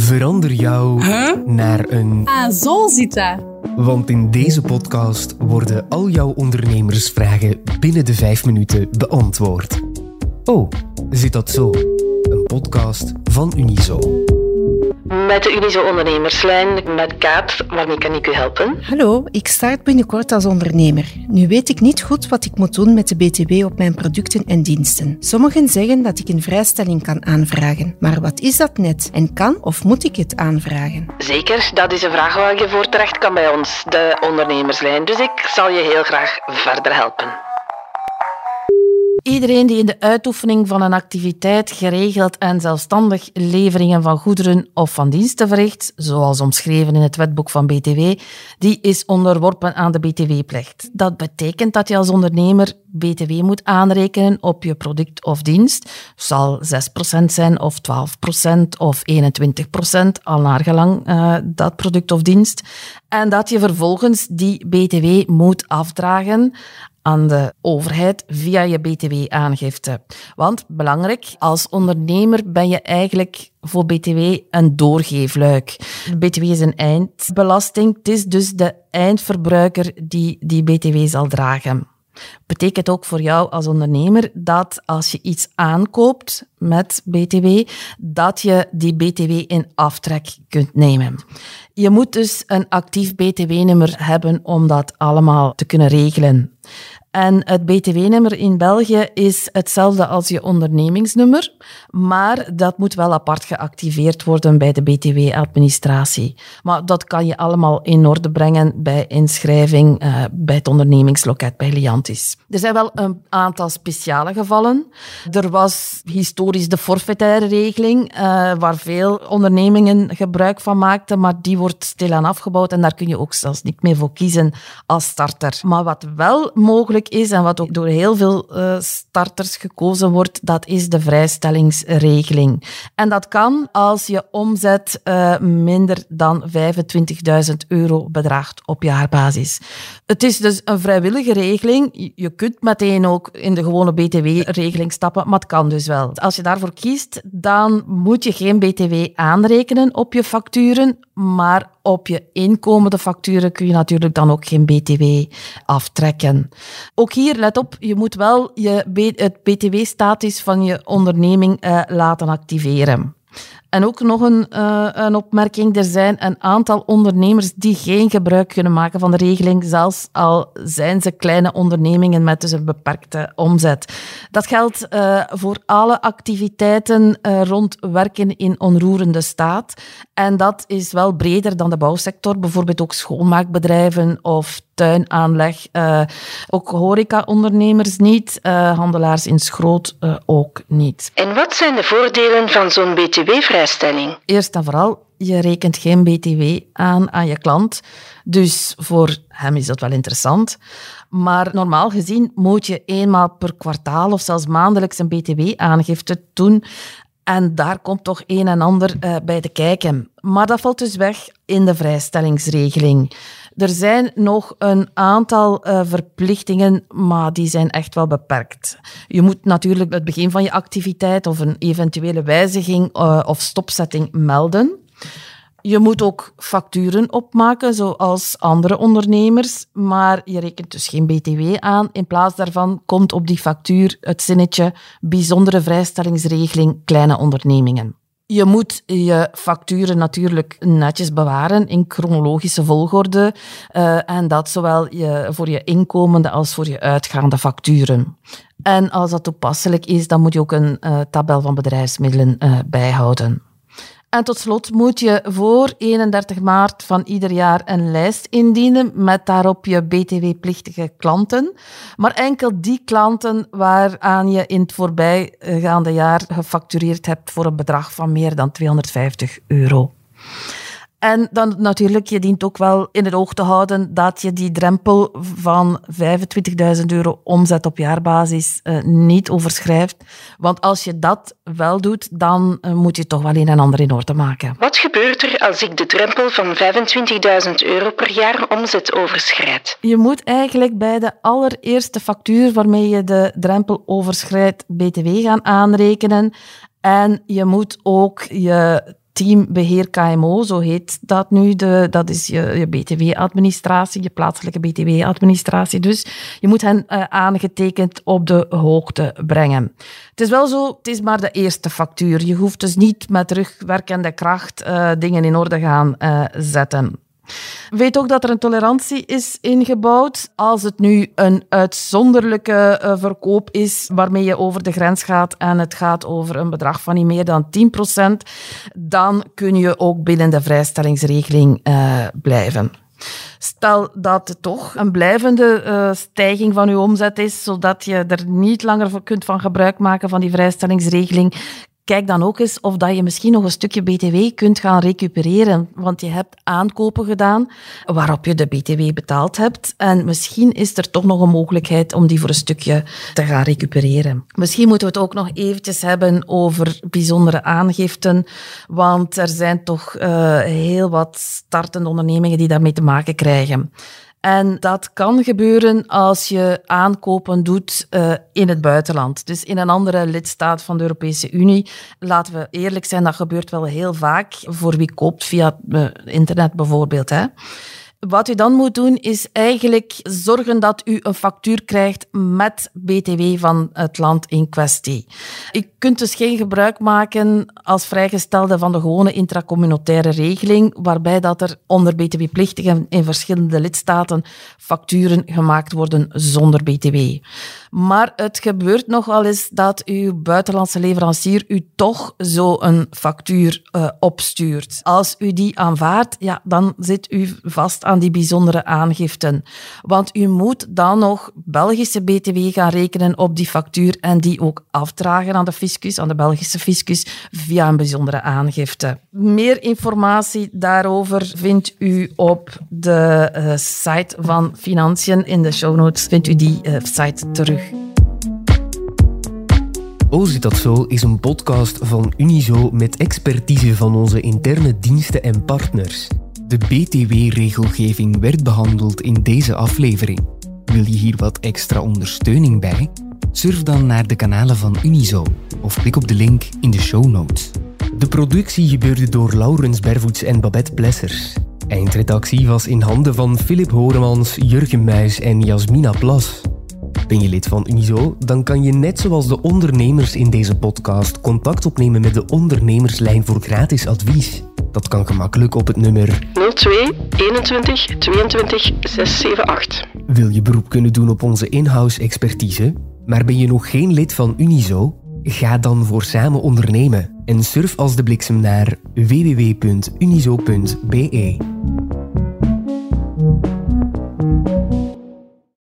Verander jou naar een. Ah, zo zit dat. Want in deze podcast worden al jouw ondernemersvragen binnen de vijf minuten beantwoord. Oh, zit dat zo? Een podcast van Unizo. Met de Unizo Ondernemerslijn, met Kaat, waarmee kan ik u helpen? Hallo, ik start binnenkort als ondernemer. Nu weet ik niet goed wat ik moet doen met de BTW op mijn producten en diensten. Sommigen zeggen dat ik een vrijstelling kan aanvragen. Maar wat is dat net? En kan of moet ik het aanvragen? Zeker, dat is een vraag waar je voor terecht kan bij ons, de Ondernemerslijn. Dus ik zal je heel graag verder helpen. Iedereen die in de uitoefening van een activiteit geregeld en zelfstandig leveringen van goederen of van diensten verricht, zoals omschreven in het wetboek van BTW, die is onderworpen aan de BTW-plicht. Dat betekent dat je als ondernemer BTW moet aanrekenen op je product of dienst. Zal 6% zijn of 12% of 21%, al naar gelang uh, dat product of dienst. En dat je vervolgens die BTW moet afdragen aan de overheid via je BTW-aangifte. Want belangrijk, als ondernemer ben je eigenlijk voor BTW een doorgeefluik. BTW is een eindbelasting. Het is dus de eindverbruiker die die BTW zal dragen. Betekent ook voor jou als ondernemer dat als je iets aankoopt met BTW, dat je die BTW in aftrek kunt nemen. Je moet dus een actief BTW-nummer hebben om dat allemaal te kunnen regelen. En het BTW-nummer in België is hetzelfde als je ondernemingsnummer, maar dat moet wel apart geactiveerd worden bij de BTW-administratie. Maar dat kan je allemaal in orde brengen bij inschrijving uh, bij het ondernemingsloket bij Liantis. Er zijn wel een aantal speciale gevallen. Er was historisch de forfaitaire regeling, uh, waar veel ondernemingen gebruik van maakten, maar die wordt stilaan afgebouwd en daar kun je ook zelfs niet meer voor kiezen als starter. Maar wat wel mogelijk is en wat ook door heel veel uh, starters gekozen wordt, dat is de vrijstellingsregeling. En dat kan als je omzet uh, minder dan 25.000 euro bedraagt op jaarbasis. Het is dus een vrijwillige regeling. Je kunt meteen ook in de gewone BTW-regeling stappen, maar het kan dus wel. Als je daarvoor kiest, dan moet je geen BTW aanrekenen op je facturen, maar op je inkomende facturen kun je natuurlijk dan ook geen BTW aftrekken. Ook hier, let op, je moet wel je, het BTW-status van je onderneming uh, laten activeren. En ook nog een, uh, een opmerking. Er zijn een aantal ondernemers die geen gebruik kunnen maken van de regeling, zelfs al zijn ze kleine ondernemingen met dus een beperkte omzet. Dat geldt uh, voor alle activiteiten uh, rond werken in onroerende staat. En dat is wel breder dan de bouwsector. Bijvoorbeeld ook schoonmaakbedrijven of tuinaanleg. Uh, ook horeca-ondernemers niet, uh, handelaars in schroot uh, ook niet. En wat zijn de voordelen van zo'n btw-vrijstelling? Eerst en vooral, je rekent geen btw aan aan je klant. Dus voor hem is dat wel interessant. Maar normaal gezien moet je eenmaal per kwartaal of zelfs maandelijks een btw-aangifte doen. En daar komt toch een en ander uh, bij te kijken. Maar dat valt dus weg in de vrijstellingsregeling. Er zijn nog een aantal uh, verplichtingen, maar die zijn echt wel beperkt. Je moet natuurlijk het begin van je activiteit of een eventuele wijziging uh, of stopzetting melden. Je moet ook facturen opmaken, zoals andere ondernemers, maar je rekent dus geen BTW aan. In plaats daarvan komt op die factuur het zinnetje bijzondere vrijstellingsregeling kleine ondernemingen. Je moet je facturen natuurlijk netjes bewaren in chronologische volgorde. Uh, en dat zowel je, voor je inkomende als voor je uitgaande facturen. En als dat toepasselijk is, dan moet je ook een uh, tabel van bedrijfsmiddelen uh, bijhouden. En tot slot moet je voor 31 maart van ieder jaar een lijst indienen met daarop je BTW-plichtige klanten. Maar enkel die klanten waaraan je in het voorbijgaande jaar gefactureerd hebt voor een bedrag van meer dan 250 euro. En dan natuurlijk, je dient ook wel in het oog te houden dat je die drempel van 25.000 euro omzet op jaarbasis uh, niet overschrijft. Want als je dat wel doet, dan uh, moet je toch wel een en ander in orde maken. Wat gebeurt er als ik de drempel van 25.000 euro per jaar omzet overschrijd? Je moet eigenlijk bij de allereerste factuur waarmee je de drempel overschrijdt, BTW gaan aanrekenen. En je moet ook je team beheer KMO, zo heet dat nu. De, dat is je, je BTW-administratie, je plaatselijke BTW-administratie. Dus je moet hen uh, aangetekend op de hoogte brengen. Het is wel zo, het is maar de eerste factuur. Je hoeft dus niet met terugwerkende kracht uh, dingen in orde gaan uh, zetten. Weet ook dat er een tolerantie is ingebouwd. Als het nu een uitzonderlijke uh, verkoop is waarmee je over de grens gaat en het gaat over een bedrag van niet meer dan 10%, dan kun je ook binnen de vrijstellingsregeling uh, blijven. Stel dat het toch een blijvende uh, stijging van uw omzet is, zodat je er niet langer kunt van gebruik maken van die vrijstellingsregeling, kijk dan ook eens of dat je misschien nog een stukje BTW kunt gaan recupereren. Want je hebt aankopen gedaan waarop je de BTW betaald hebt. En misschien is er toch nog een mogelijkheid om die voor een stukje te gaan recupereren. Misschien moeten we het ook nog eventjes hebben over bijzondere aangiften. Want er zijn toch uh, heel wat startende ondernemingen die daarmee te maken krijgen. En dat kan gebeuren als je aankopen doet uh, in het buitenland. Dus in een andere lidstaat van de Europese Unie. Laten we eerlijk zijn, dat gebeurt wel heel vaak. Voor wie koopt via het internet bijvoorbeeld. Hè. Wat u dan moet doen, is eigenlijk zorgen dat u een factuur krijgt met BTW van het land in kwestie. U kunt dus geen gebruik maken als vrijgestelde van de gewone intracommunautaire regeling, waarbij dat er onder BTW-plichtigen in verschillende lidstaten facturen gemaakt worden zonder BTW. Maar het gebeurt nogal eens dat uw buitenlandse leverancier u toch zo een factuur uh, opstuurt. Als u die aanvaardt, ja, dan zit u vast aan die bijzondere aangiften. Want u moet dan nog Belgische BTW gaan rekenen op die factuur en die ook afdragen aan de fiscus, aan de Belgische fiscus, via een bijzondere aangifte. Meer informatie daarover vindt u op de uh, site van Financiën. In de show notes vindt u die uh, site terug. O zit dat zo is een podcast van Unizo met expertise van onze interne diensten en partners. De BTW-regelgeving werd behandeld in deze aflevering. Wil je hier wat extra ondersteuning bij? Surf dan naar de kanalen van Unizo of klik op de link in de show notes. De productie gebeurde door Laurens Bervoets en Babette Plessers. Eindredactie was in handen van Philip Horemans, Jurgen Muis en Jasmina Plas. Ben je lid van Unizo? Dan kan je net zoals de ondernemers in deze podcast contact opnemen met de ondernemerslijn voor gratis advies. Dat kan gemakkelijk op het nummer 02 21 22 678. Wil je beroep kunnen doen op onze in-house expertise? Maar ben je nog geen lid van Unizo? Ga dan voor samen ondernemen en surf als de bliksem naar www.unizo.be.